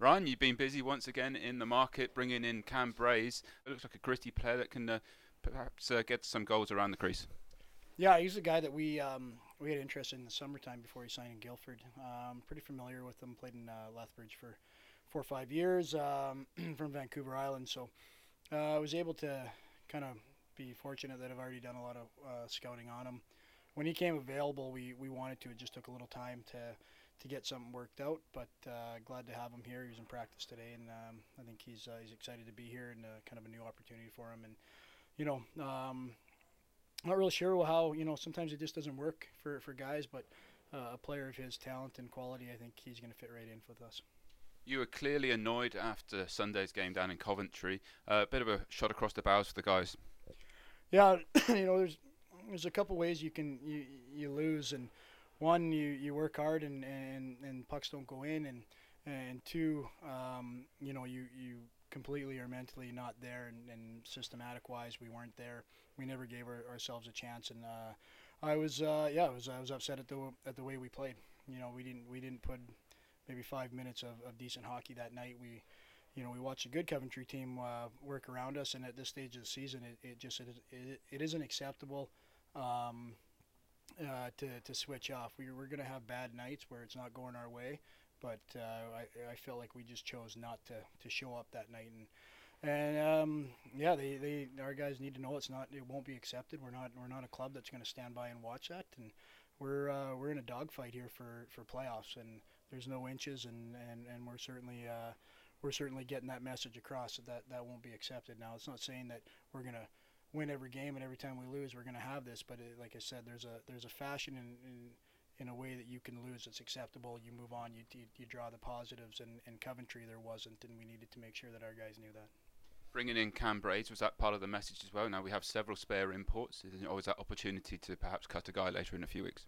Ryan, you've been busy once again in the market, bringing in Cam Braes. It looks like a gritty player that can uh, perhaps uh, get some goals around the crease. Yeah, he's a guy that we um, we had interest in the summertime before he signed in Guildford. Um, pretty familiar with him. Played in uh, Lethbridge for four or five years um, from Vancouver Island. So uh, I was able to kind of be fortunate that I've already done a lot of uh, scouting on him. When he came available, we, we wanted to. It just took a little time to to get something worked out. But uh, glad to have him here. He was in practice today, and um, I think he's uh, he's excited to be here and uh, kind of a new opportunity for him. And you know, um, not really sure how you know sometimes it just doesn't work for for guys, but uh, a player of his talent and quality, I think he's going to fit right in with us. You were clearly annoyed after Sunday's game down in Coventry. A uh, bit of a shot across the bows for the guys. Yeah, you know, there's there's a couple ways you can you you lose, and one you, you work hard and, and, and pucks don't go in, and and two, um, you know, you you completely or mentally not there, and, and systematic wise, we weren't there. We never gave our, ourselves a chance, and uh, I was uh, yeah, I was I was upset at the at the way we played. You know, we didn't we didn't put maybe five minutes of, of decent hockey that night. We you know, we watched a good Coventry team uh, work around us, and at this stage of the season, it, it just it, it, it isn't acceptable um, uh, to, to switch off. We, we're going to have bad nights where it's not going our way, but uh, I, I feel like we just chose not to, to show up that night. And and um, yeah, they, they our guys need to know it's not it won't be accepted. We're not we're not a club that's going to stand by and watch that. And we're uh, we're in a dogfight here for, for playoffs, and there's no inches, and, and, and we're certainly uh, we're certainly getting that message across that, that that won't be accepted. Now, it's not saying that we're going to win every game and every time we lose we're going to have this, but it, like I said, there's a there's a fashion in, in in a way that you can lose it's acceptable. You move on, you, you, you draw the positives, and in Coventry there wasn't, and we needed to make sure that our guys knew that. Bringing in Cam Braes, was that part of the message as well? Now we have several spare imports. Is always that opportunity to perhaps cut a guy later in a few weeks?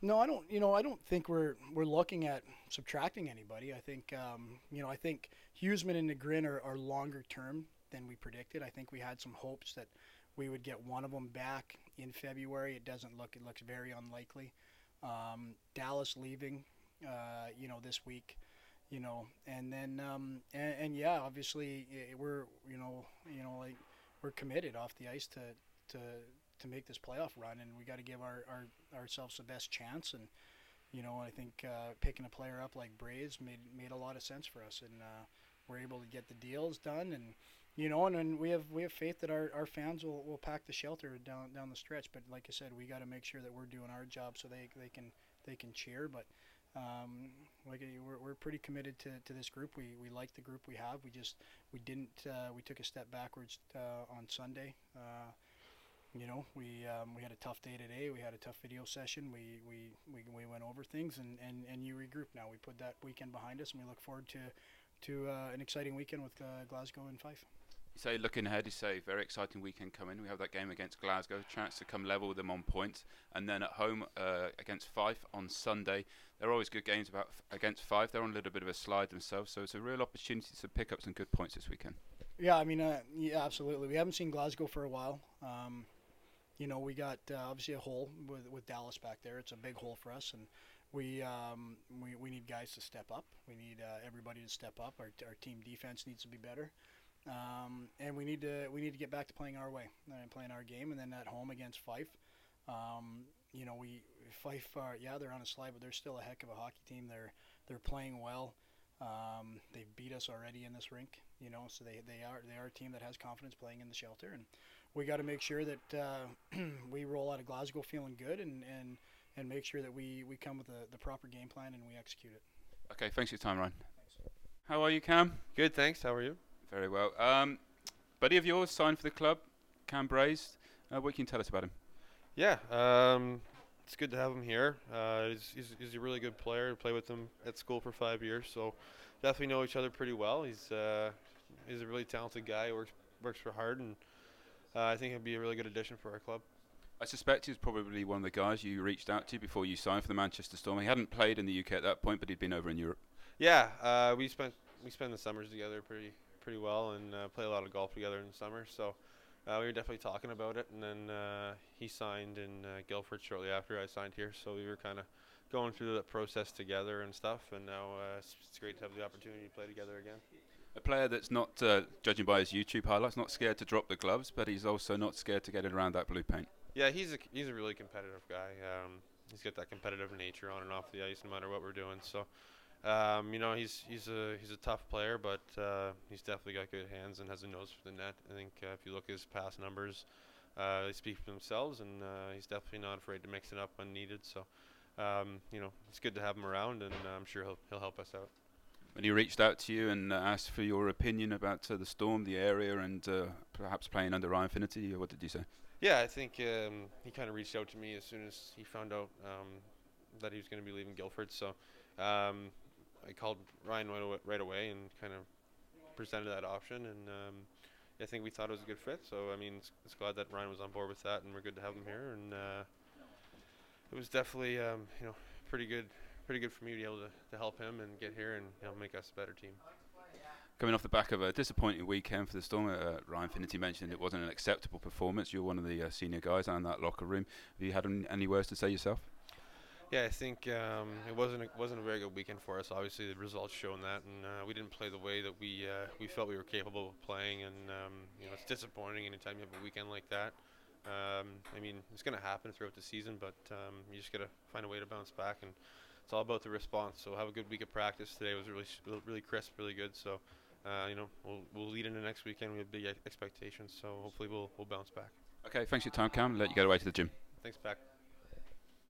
No, I don't. You know, I don't think we're we're looking at subtracting anybody. I think, um, you know, I think Hughesman and Negrin are, are longer term than we predicted. I think we had some hopes that we would get one of them back in February. It doesn't look. It looks very unlikely. Um, Dallas leaving, uh, you know, this week, you know, and then um, and, and yeah, obviously we're you know you know like we're committed off the ice to to to make this playoff run, and we got to give our, our ourselves the best chance. And you know, I think uh, picking a player up like Braes made made a lot of sense for us, and uh, we're able to get the deals done and you know, and, and we have we have faith that our, our fans will, will pack the shelter down down the stretch. But like I said, we got to make sure that we're doing our job so they, they can they can cheer. But um, like we're, we're pretty committed to, to this group. We, we like the group we have. We just we didn't uh, we took a step backwards uh, on Sunday. Uh, you know, we um, we had a tough day today. We had a tough video session. We we, we, we went over things and, and, and you regroup now. We put that weekend behind us and we look forward to to uh, an exciting weekend with uh, Glasgow and Fife. Say looking ahead, you say very exciting weekend coming. We have that game against Glasgow, chance to come level with them on points, and then at home uh, against Fife on Sunday. They're always good games about f- against Fife. They're on a little bit of a slide themselves, so it's a real opportunity to pick up some good points this weekend. Yeah, I mean, uh, yeah, absolutely. We haven't seen Glasgow for a while. Um, you know, we got uh, obviously a hole with with Dallas back there. It's a big hole for us, and we um, we, we need guys to step up. We need uh, everybody to step up. Our, our team defense needs to be better. Um, and we need to we need to get back to playing our way and playing our game. And then at home against Fife, um, you know, we Fife, uh, yeah, they're on a slide, but they're still a heck of a hockey team. They're they're playing well. Um, they've beat us already in this rink, you know, so they, they are they are a team that has confidence playing in the shelter, and we got to make sure that uh, we roll out of Glasgow feeling good and, and, and make sure that we, we come with the, the proper game plan and we execute it. Okay, thanks for your time, Ryan. Thanks. How are you, Cam? Good, thanks. How are you? Very well. Um, buddy of yours signed for the club, Cam Braes. Uh, what can you tell us about him? Yeah, um, it's good to have him here. Uh, he's, he's, he's, a really good player. I played with him at school for five years, so definitely know each other pretty well. He's uh, he's a really talented guy. works works for hard, and uh, I think he'll be a really good addition for our club. I suspect he's probably one of the guys you reached out to before you signed for the Manchester Storm. He hadn't played in the UK at that point, but he'd been over in Europe. Yeah, uh, we spent we spent the summers together pretty pretty well and uh, play a lot of golf together in the summer. So uh, we were definitely talking about it. And then uh, he signed in uh, Guildford shortly after I signed here. So we were kind of going through that process together and stuff. And now uh, it's, it's great to have the opportunity to play together again. A player that's not, uh, judging by his YouTube highlights, not scared to drop the gloves, but he's also not scared to get it around that blue paint. Yeah, he's a he's a really competitive guy. Um, he's got that competitive nature on and off the ice, no matter what we're doing. So, um, you know, he's he's a he's a tough player, but uh, he's definitely got good hands and has a nose for the net. I think uh, if you look at his past numbers, uh, they speak for themselves, and uh, he's definitely not afraid to mix it up when needed. So, um, you know, it's good to have him around, and uh, I'm sure he'll he'll help us out. When he reached out to you and uh, asked for your opinion about uh, the storm, the area, and uh, perhaps playing under Ryan Finnerty, what did you say? Yeah, I think um, he kind of reached out to me as soon as he found out um, that he was going to be leaving Guildford. So um, I called Ryan right away, right away and kind of presented that option, and um, I think we thought it was a good fit. So I mean, it's, it's glad that Ryan was on board with that, and we're good to have him here. And uh, it was definitely um, you know pretty good, pretty good for me to be able to, to help him and get here and you know make us a better team. Coming off the back of a disappointing weekend for the Storm, uh, Ryan Finnerty mentioned it wasn't an acceptable performance. You're one of the uh, senior guys in that locker room. Have you had any words to say yourself? Yeah, I think um, it wasn't a, wasn't a very good weekend for us. Obviously, the results shown that, and uh, we didn't play the way that we uh, we felt we were capable of playing. And um, you know, it's disappointing anytime you have a weekend like that. Um, I mean, it's going to happen throughout the season, but um, you just got to find a way to bounce back, and it's all about the response. So have a good week of practice today. It was really really crisp, really good. So. Uh, you know, we'll, we'll lead into next weekend. We have big expectations, so hopefully we'll, we'll bounce back. Okay, thanks for your time, Cam. Let you get away to the gym. Thanks, Pack.